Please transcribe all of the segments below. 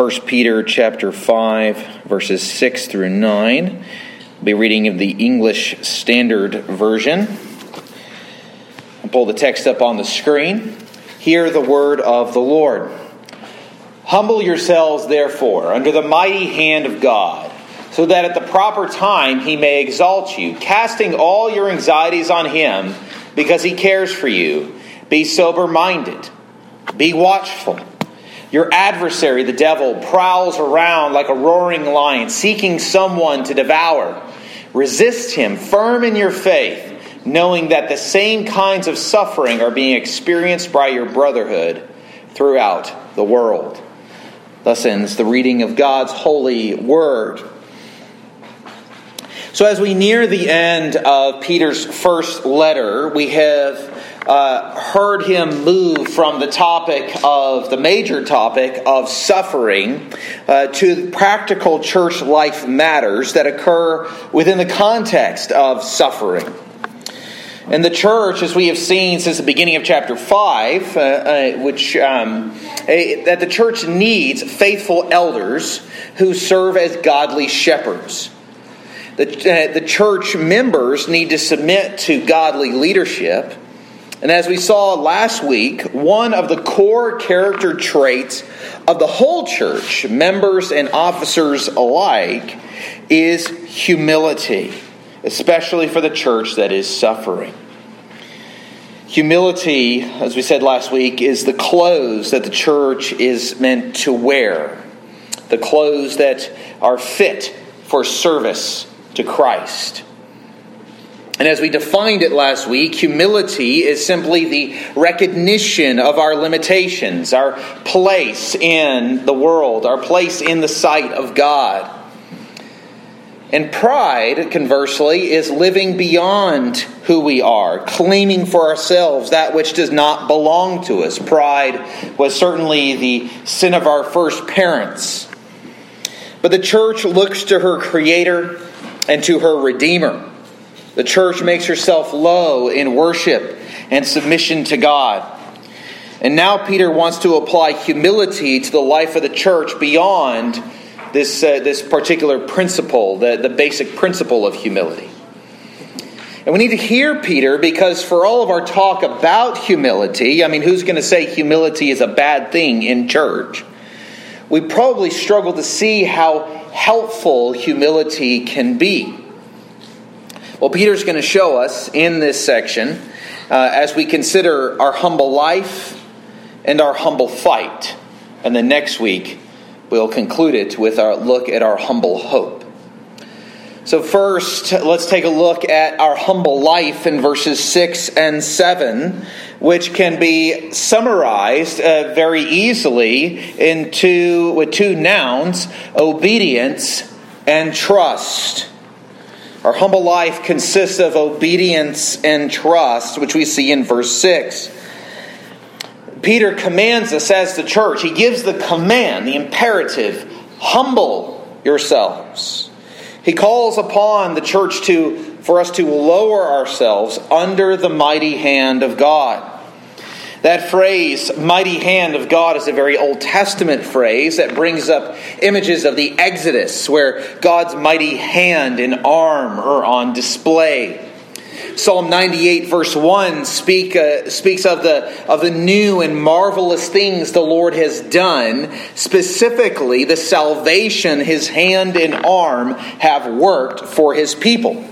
1 Peter chapter 5 verses 6 through 9. I'll be reading of the English Standard Version. I'll pull the text up on the screen. Hear the word of the Lord. Humble yourselves therefore under the mighty hand of God, so that at the proper time he may exalt you, casting all your anxieties on him because he cares for you. Be sober minded. Be watchful. Your adversary, the devil, prowls around like a roaring lion, seeking someone to devour. Resist him, firm in your faith, knowing that the same kinds of suffering are being experienced by your brotherhood throughout the world. Thus ends the reading of God's holy word. So, as we near the end of Peter's first letter, we have uh, heard him move from the topic of the major topic of suffering uh, to practical church life matters that occur within the context of suffering. And the church, as we have seen since the beginning of chapter 5, uh, uh which um, that the church needs faithful elders who serve as godly shepherds. The, uh, the church members need to submit to godly leadership and as we saw last week, one of the core character traits of the whole church, members and officers alike, is humility, especially for the church that is suffering. Humility, as we said last week, is the clothes that the church is meant to wear, the clothes that are fit for service to Christ. And as we defined it last week, humility is simply the recognition of our limitations, our place in the world, our place in the sight of God. And pride, conversely, is living beyond who we are, claiming for ourselves that which does not belong to us. Pride was certainly the sin of our first parents. But the church looks to her Creator and to her Redeemer. The church makes herself low in worship and submission to God. And now Peter wants to apply humility to the life of the church beyond this, uh, this particular principle, the, the basic principle of humility. And we need to hear Peter because for all of our talk about humility, I mean, who's going to say humility is a bad thing in church? We probably struggle to see how helpful humility can be. Well, Peter's going to show us in this section uh, as we consider our humble life and our humble fight. And then next week, we'll conclude it with our look at our humble hope. So, first, let's take a look at our humble life in verses 6 and 7, which can be summarized uh, very easily into, with two nouns obedience and trust. Our humble life consists of obedience and trust, which we see in verse 6. Peter commands us as the church, he gives the command, the imperative humble yourselves. He calls upon the church to, for us to lower ourselves under the mighty hand of God. That phrase, mighty hand of God, is a very Old Testament phrase that brings up images of the Exodus, where God's mighty hand and arm are on display. Psalm 98, verse 1, speak, uh, speaks of the, of the new and marvelous things the Lord has done, specifically the salvation his hand and arm have worked for his people.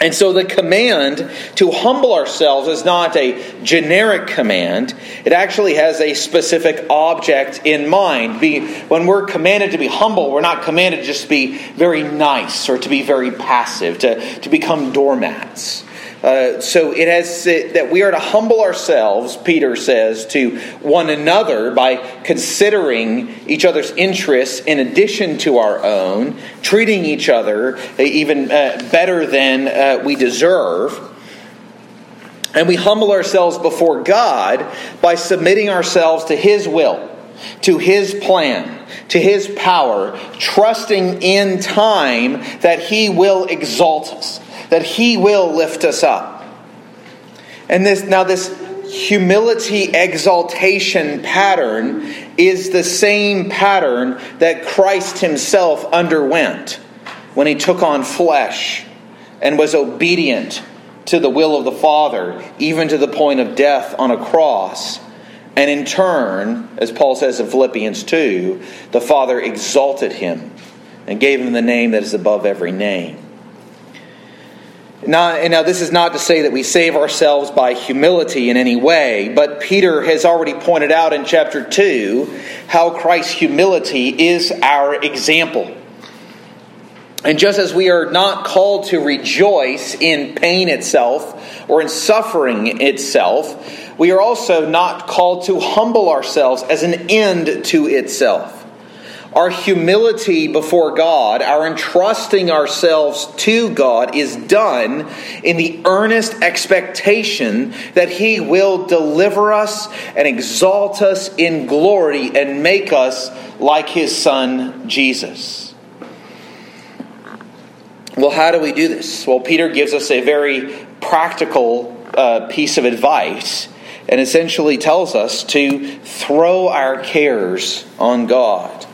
And so the command to humble ourselves is not a generic command. It actually has a specific object in mind. Be, when we're commanded to be humble, we're not commanded just to be very nice or to be very passive, to, to become doormats. Uh, so it has uh, that we are to humble ourselves, Peter says, to one another by considering each other's interests in addition to our own, treating each other uh, even uh, better than uh, we deserve. And we humble ourselves before God by submitting ourselves to His will, to His plan, to His power, trusting in time that He will exalt us that He will lift us up. And this now this humility exaltation pattern is the same pattern that Christ himself underwent when he took on flesh and was obedient to the will of the Father, even to the point of death on a cross. And in turn, as Paul says in Philippians 2, the Father exalted him and gave him the name that is above every name. Now, and now, this is not to say that we save ourselves by humility in any way, but Peter has already pointed out in chapter 2 how Christ's humility is our example. And just as we are not called to rejoice in pain itself or in suffering itself, we are also not called to humble ourselves as an end to itself. Our humility before God, our entrusting ourselves to God, is done in the earnest expectation that He will deliver us and exalt us in glory and make us like His Son, Jesus. Well, how do we do this? Well, Peter gives us a very practical uh, piece of advice and essentially tells us to throw our cares on God.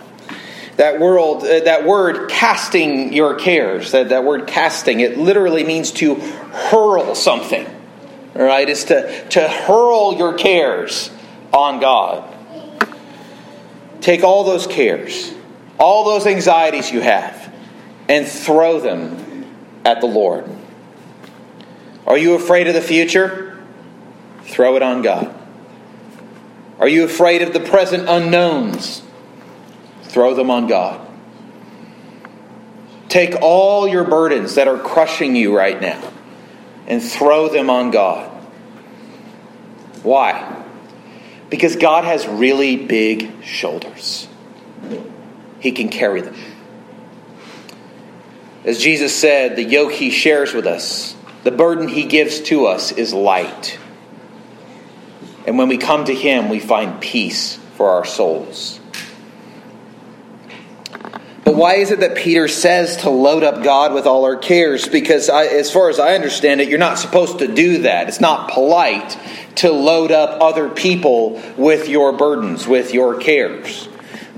That world, uh, that word casting your cares, that, that word casting, it literally means to hurl something. Right? It's to, to hurl your cares on God. Take all those cares, all those anxieties you have, and throw them at the Lord. Are you afraid of the future? Throw it on God. Are you afraid of the present unknowns? Throw them on God. Take all your burdens that are crushing you right now and throw them on God. Why? Because God has really big shoulders. He can carry them. As Jesus said, the yoke he shares with us, the burden he gives to us is light. And when we come to him, we find peace for our souls. But why is it that Peter says to load up God with all our cares? Because, I, as far as I understand it, you're not supposed to do that. It's not polite to load up other people with your burdens, with your cares.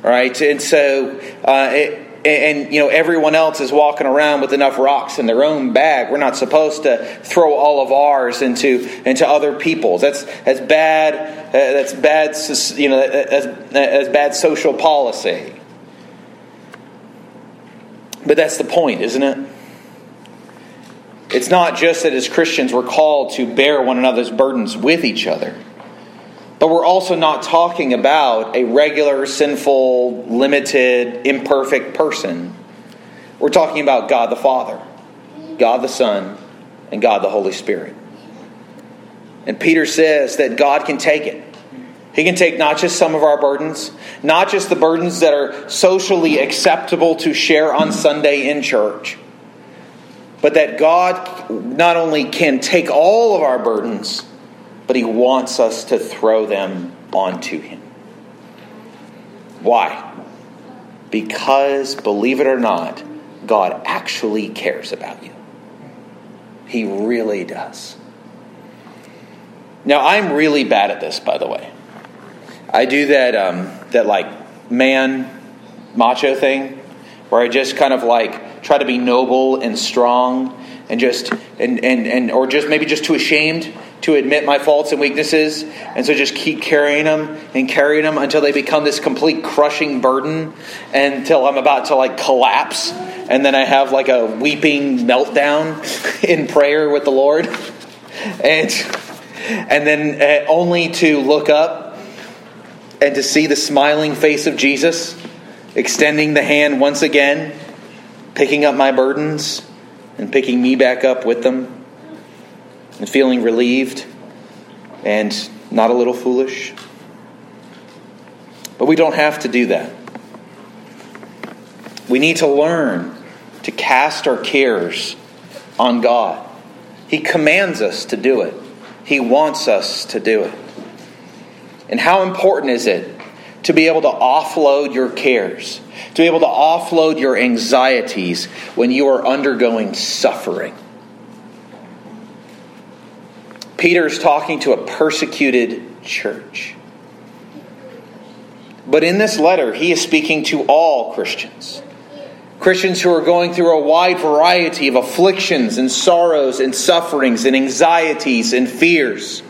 Right? And so, uh, it, and, you know everyone else is walking around with enough rocks in their own bag. We're not supposed to throw all of ours into into other people's. That's that's bad. Uh, that's bad. You know, that's, that's bad social policy. But that's the point, isn't it? It's not just that as Christians we're called to bear one another's burdens with each other. But we're also not talking about a regular, sinful, limited, imperfect person. We're talking about God the Father, God the Son, and God the Holy Spirit. And Peter says that God can take it. He can take not just some of our burdens, not just the burdens that are socially acceptable to share on Sunday in church, but that God not only can take all of our burdens, but he wants us to throw them onto him. Why? Because, believe it or not, God actually cares about you. He really does. Now, I'm really bad at this, by the way. I do that, um, that like man macho thing where I just kind of like try to be noble and strong and just, and, and, and or just maybe just too ashamed to admit my faults and weaknesses, and so just keep carrying them and carrying them until they become this complete crushing burden until I'm about to like collapse, and then I have like a weeping meltdown in prayer with the Lord, and and then uh, only to look up and to see the smiling face of Jesus extending the hand once again, picking up my burdens and picking me back up with them and feeling relieved and not a little foolish. But we don't have to do that. We need to learn to cast our cares on God. He commands us to do it, He wants us to do it. And how important is it to be able to offload your cares, to be able to offload your anxieties when you are undergoing suffering? Peter is talking to a persecuted church. But in this letter, he is speaking to all Christians. Christians who are going through a wide variety of afflictions and sorrows and sufferings and anxieties and fears.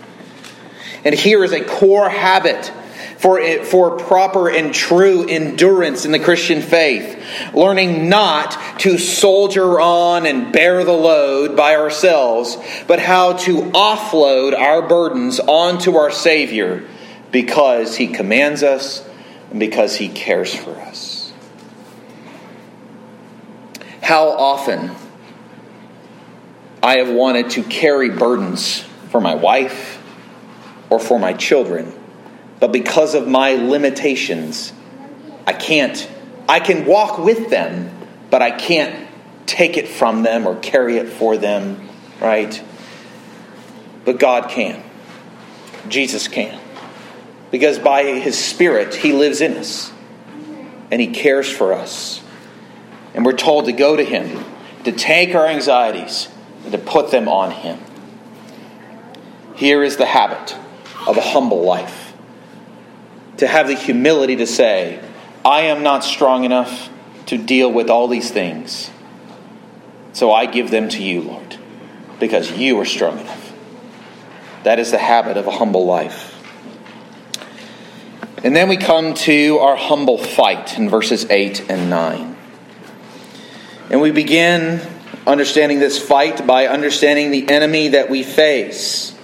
And here is a core habit for, it, for proper and true endurance in the Christian faith. Learning not to soldier on and bear the load by ourselves, but how to offload our burdens onto our Savior because He commands us and because He cares for us. How often I have wanted to carry burdens for my wife or for my children but because of my limitations, I can't. I can walk with them, but I can't take it from them or carry it for them, right? But God can. Jesus can. Because by His Spirit, He lives in us and He cares for us. And we're told to go to Him, to take our anxieties, and to put them on Him. Here is the habit of a humble life to have the humility to say, I am not strong enough to deal with all these things. So I give them to you, Lord, because you are strong enough. That is the habit of a humble life. And then we come to our humble fight in verses 8 and 9. And we begin understanding this fight by understanding the enemy that we face.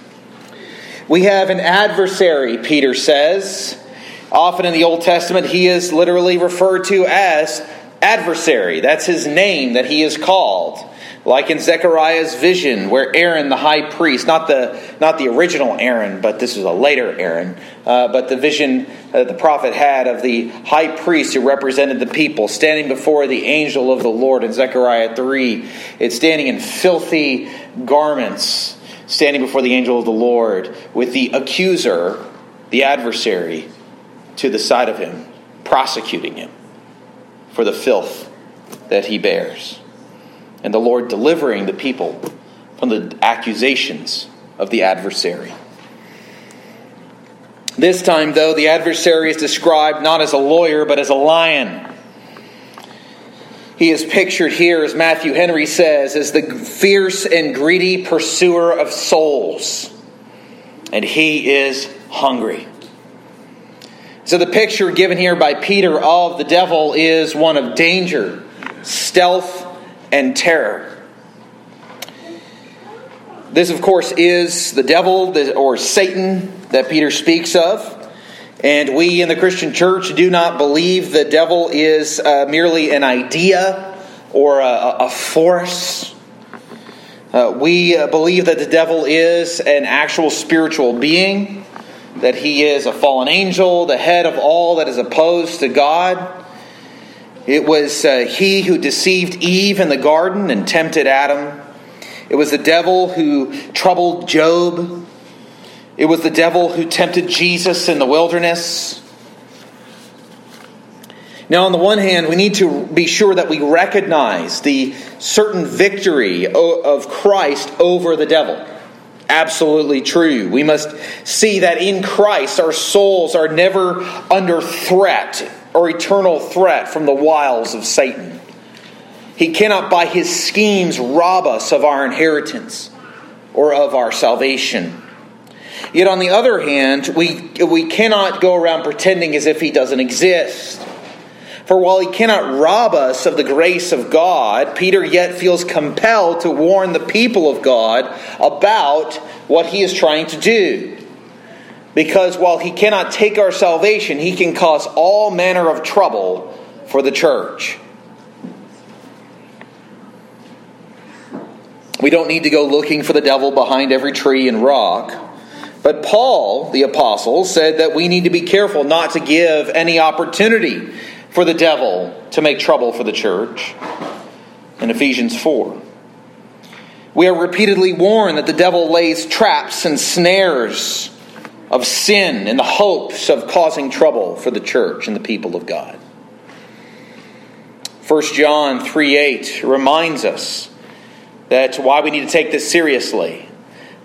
We have an adversary, Peter says, Often in the Old Testament, he is literally referred to as adversary. That's his name that he is called. Like in Zechariah's vision, where Aaron, the high priest, not the, not the original Aaron, but this is a later Aaron, uh, but the vision that the prophet had of the high priest who represented the people standing before the angel of the Lord in Zechariah 3. It's standing in filthy garments, standing before the angel of the Lord with the accuser, the adversary, to the side of him, prosecuting him for the filth that he bears. And the Lord delivering the people from the accusations of the adversary. This time, though, the adversary is described not as a lawyer, but as a lion. He is pictured here, as Matthew Henry says, as the fierce and greedy pursuer of souls. And he is hungry. So, the picture given here by Peter of the devil is one of danger, stealth, and terror. This, of course, is the devil or Satan that Peter speaks of. And we in the Christian church do not believe the devil is uh, merely an idea or a, a force. Uh, we uh, believe that the devil is an actual spiritual being that he is a fallen angel, the head of all that is opposed to God. It was uh, he who deceived Eve in the garden and tempted Adam. It was the devil who troubled Job. It was the devil who tempted Jesus in the wilderness. Now, on the one hand, we need to be sure that we recognize the certain victory of Christ over the devil absolutely true. We must see that in Christ our souls are never under threat or eternal threat from the wiles of Satan. He cannot, by his schemes, rob us of our inheritance or of our salvation. Yet, on the other hand, we, we cannot go around pretending as if he doesn't exist. For while he cannot rob us of the grace of God, Peter yet feels compelled to warn the people of God about what he is trying to do. Because while he cannot take our salvation, he can cause all manner of trouble for the church. We don't need to go looking for the devil behind every tree and rock. But Paul, the apostle, said that we need to be careful not to give any opportunity for the devil to make trouble for the church in Ephesians 4. We are repeatedly warned that the devil lays traps and snares of sin in the hopes of causing trouble for the church and the people of God. 1 John 3 8 reminds us that why we need to take this seriously.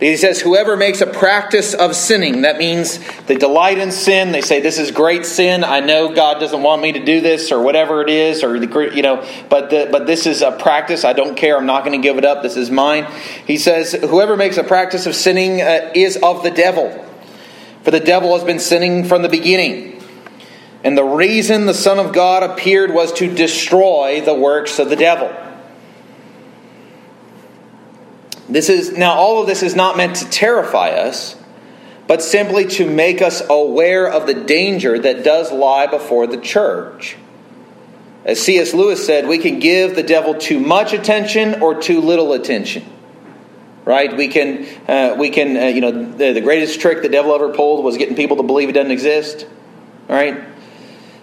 He says, Whoever makes a practice of sinning, that means they delight in sin. They say, This is great sin. I know God doesn't want me to do this, or whatever it is, or, the, you know, but, the, but this is a practice. I don't care. I'm not going to give it up. This is mine. He says, Whoever makes a practice of sinning uh, is of the devil. For the devil has been sinning from the beginning. And the reason the Son of God appeared was to destroy the works of the devil. This is now all of this is not meant to terrify us, but simply to make us aware of the danger that does lie before the church. As C.S. Lewis said, we can give the devil too much attention or too little attention. Right? We can, uh, we can, uh, you know, the, the greatest trick the devil ever pulled was getting people to believe it doesn't exist. All right?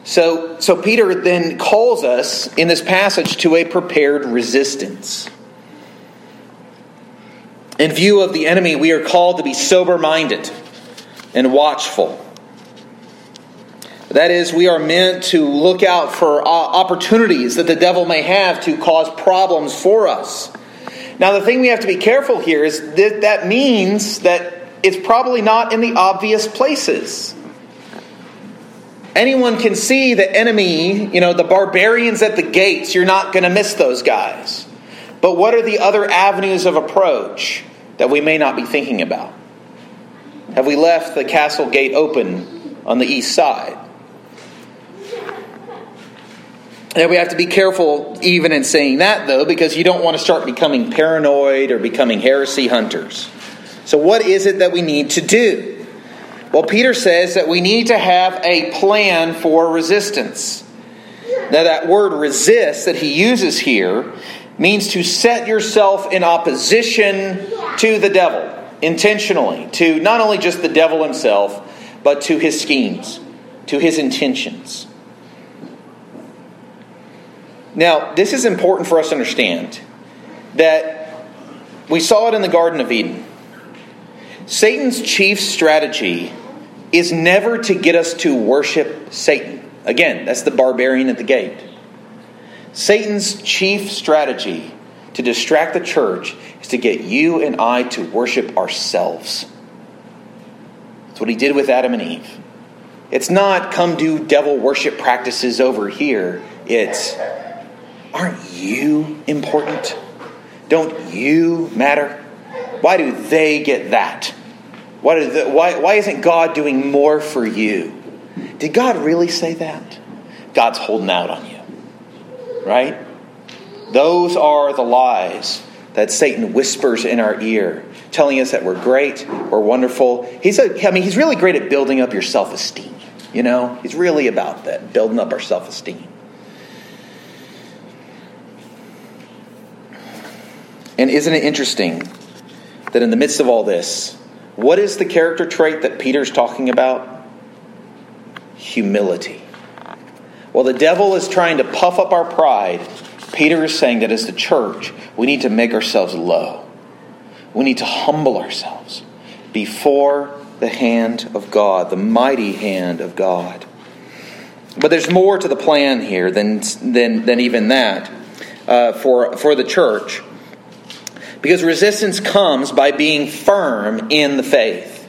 So, so Peter then calls us in this passage to a prepared resistance. In view of the enemy, we are called to be sober minded and watchful. That is, we are meant to look out for uh, opportunities that the devil may have to cause problems for us. Now, the thing we have to be careful here is that that means that it's probably not in the obvious places. Anyone can see the enemy, you know, the barbarians at the gates. You're not going to miss those guys. But what are the other avenues of approach that we may not be thinking about? Have we left the castle gate open on the east side? And we have to be careful even in saying that, though, because you don't want to start becoming paranoid or becoming heresy hunters. So, what is it that we need to do? Well, Peter says that we need to have a plan for resistance. Now, that word resist that he uses here means to set yourself in opposition to the devil intentionally, to not only just the devil himself, but to his schemes, to his intentions. Now, this is important for us to understand that we saw it in the Garden of Eden. Satan's chief strategy is never to get us to worship Satan. Again, that's the barbarian at the gate. Satan's chief strategy to distract the church is to get you and I to worship ourselves. That's what he did with Adam and Eve. It's not come do devil worship practices over here. It's aren't you important? Don't you matter? Why do they get that? Why, why, why isn't God doing more for you? Did God really say that? God's holding out on you right? Those are the lies that Satan whispers in our ear, telling us that we're great, we're wonderful. He's a, I mean, he's really great at building up your self esteem. You know, he's really about that, building up our self esteem. And isn't it interesting that in the midst of all this, what is the character trait that Peter's talking about? Humility. While the devil is trying to puff up our pride, Peter is saying that as the church, we need to make ourselves low. We need to humble ourselves before the hand of God, the mighty hand of God. But there's more to the plan here than, than, than even that uh, for, for the church. Because resistance comes by being firm in the faith.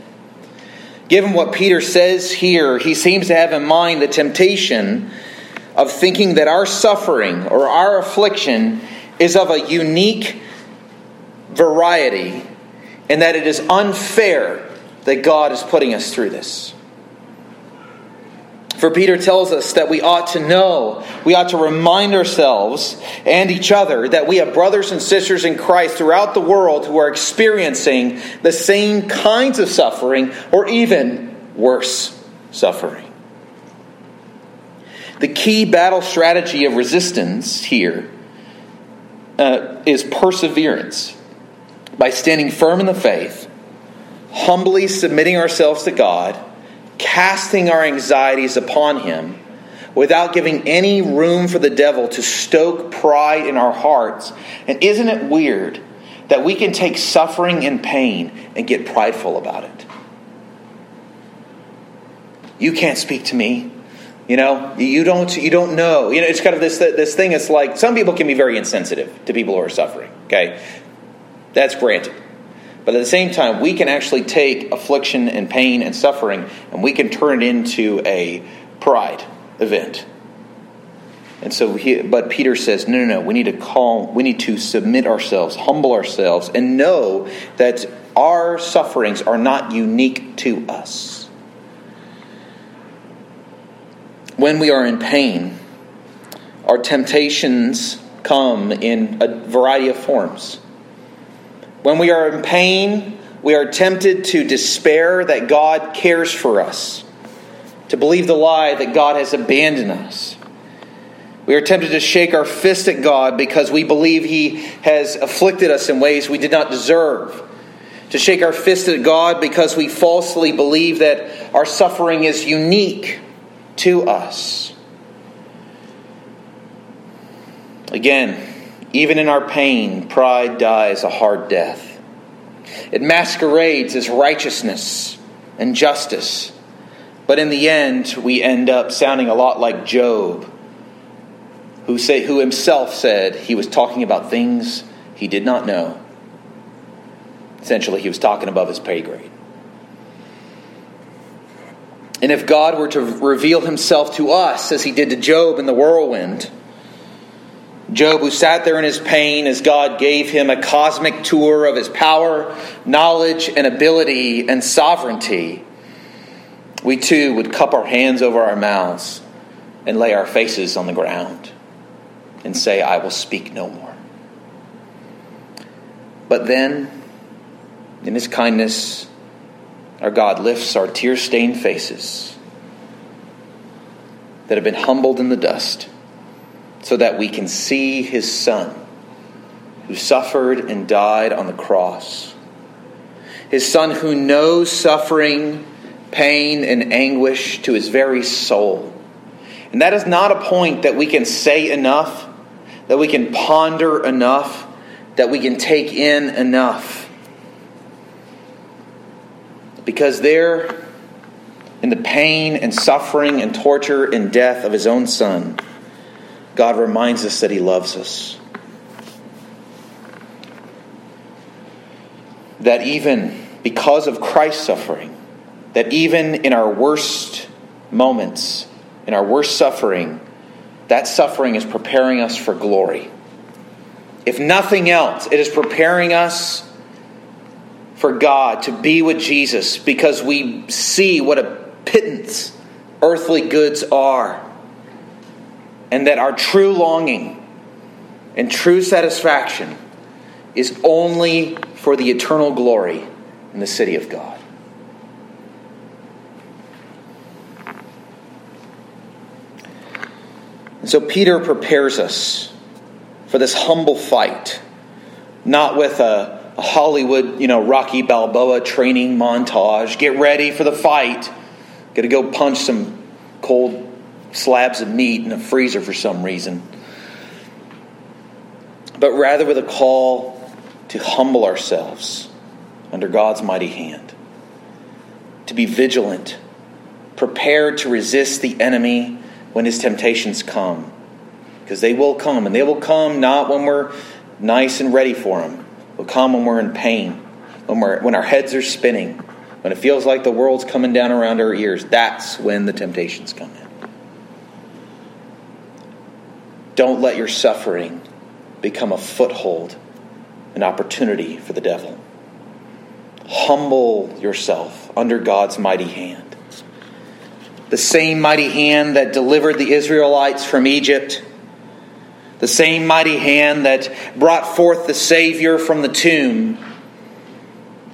Given what Peter says here, he seems to have in mind the temptation of thinking that our suffering or our affliction is of a unique variety and that it is unfair that God is putting us through this. For Peter tells us that we ought to know, we ought to remind ourselves and each other that we have brothers and sisters in Christ throughout the world who are experiencing the same kinds of suffering or even worse suffering. The key battle strategy of resistance here uh, is perseverance. By standing firm in the faith, humbly submitting ourselves to God, casting our anxieties upon Him, without giving any room for the devil to stoke pride in our hearts. And isn't it weird that we can take suffering and pain and get prideful about it? You can't speak to me. You know, you don't you don't know. You know, it's kind of this this thing. It's like some people can be very insensitive to people who are suffering. Okay, that's granted. But at the same time, we can actually take affliction and pain and suffering and we can turn it into a pride event. And so, he, but Peter says, no, no, no. We need to call. We need to submit ourselves, humble ourselves, and know that our sufferings are not unique to us. When we are in pain, our temptations come in a variety of forms. When we are in pain, we are tempted to despair that God cares for us, to believe the lie that God has abandoned us. We are tempted to shake our fist at God because we believe He has afflicted us in ways we did not deserve. To shake our fist at God because we falsely believe that our suffering is unique to us. Again, even in our pain, pride dies a hard death. It masquerades as righteousness and justice, but in the end, we end up sounding a lot like Job who, say, who himself said he was talking about things he did not know. Essentially, he was talking above his pay grade. And if God were to reveal himself to us as he did to Job in the whirlwind, Job, who sat there in his pain as God gave him a cosmic tour of his power, knowledge, and ability and sovereignty, we too would cup our hands over our mouths and lay our faces on the ground and say, I will speak no more. But then, in His kindness, our God lifts our tear stained faces that have been humbled in the dust so that we can see His Son who suffered and died on the cross. His Son who knows suffering, pain, and anguish to his very soul. And that is not a point that we can say enough that we can ponder enough, that we can take in enough. Because there, in the pain and suffering and torture and death of his own son, God reminds us that he loves us. That even because of Christ's suffering, that even in our worst moments, in our worst suffering, that suffering is preparing us for glory. If nothing else, it is preparing us for God to be with Jesus because we see what a pittance earthly goods are. And that our true longing and true satisfaction is only for the eternal glory in the city of God. And so Peter prepares us for this humble fight, not with a, a Hollywood, you know, Rocky Balboa training montage. Get ready for the fight. Got to go punch some cold slabs of meat in a freezer for some reason. But rather with a call to humble ourselves under God's mighty hand, to be vigilant, prepared to resist the enemy when his temptations come. Because they will come, and they will come not when we're nice and ready for them. They'll come when we're in pain, when, we're, when our heads are spinning, when it feels like the world's coming down around our ears. That's when the temptations come in. Don't let your suffering become a foothold, an opportunity for the devil. Humble yourself under God's mighty hand the same mighty hand that delivered the Israelites from Egypt, the same mighty hand that brought forth the Savior from the tomb,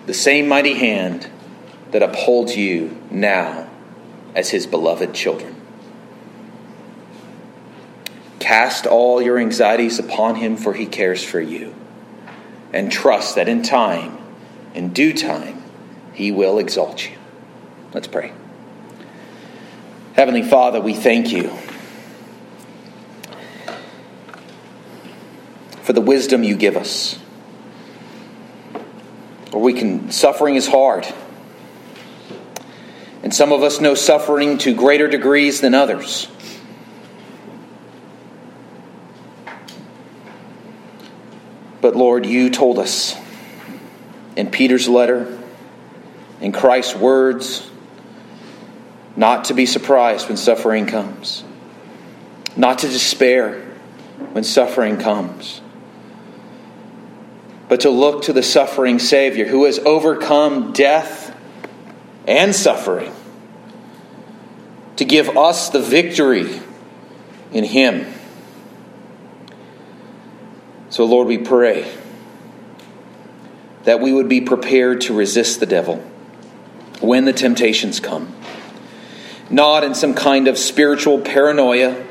the same mighty hand that upholds you now as His beloved children. Cast all your anxieties upon Him, for He cares for you, and trust that in time, in due time, He will exalt you. Let's pray. Heavenly Father, we thank you for the wisdom you give us. Or we can, suffering is hard. And some of us know suffering to greater degrees than others. But Lord, you told us in Peter's letter, in Christ's words, not to be surprised when suffering comes, not to despair when suffering comes, but to look to the suffering Savior who has overcome death and suffering to give us the victory in Him. So, Lord, we pray that we would be prepared to resist the devil when the temptations come. Not in some kind of spiritual paranoia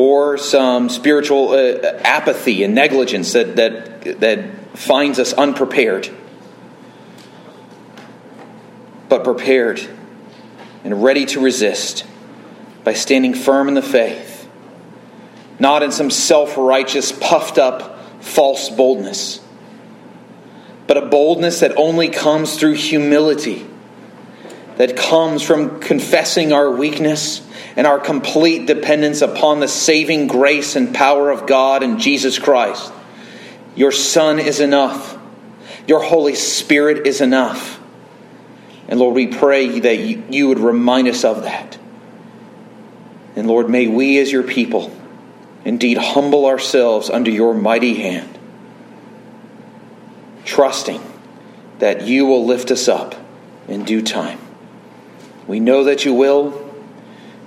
or some spiritual uh, apathy and negligence that, that, that finds us unprepared, but prepared and ready to resist by standing firm in the faith, not in some self righteous, puffed up, false boldness, but a boldness that only comes through humility, that comes from confessing our weakness and our complete dependence upon the saving grace and power of God and Jesus Christ. Your Son is enough. Your Holy Spirit is enough. And Lord, we pray that you would remind us of that. And Lord, may we as your people indeed humble ourselves under your mighty hand, trusting that you will lift us up in due time. We know that you will,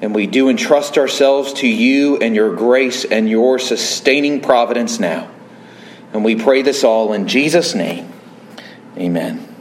and we do entrust ourselves to you and your grace and your sustaining providence now. And we pray this all in Jesus' name. Amen.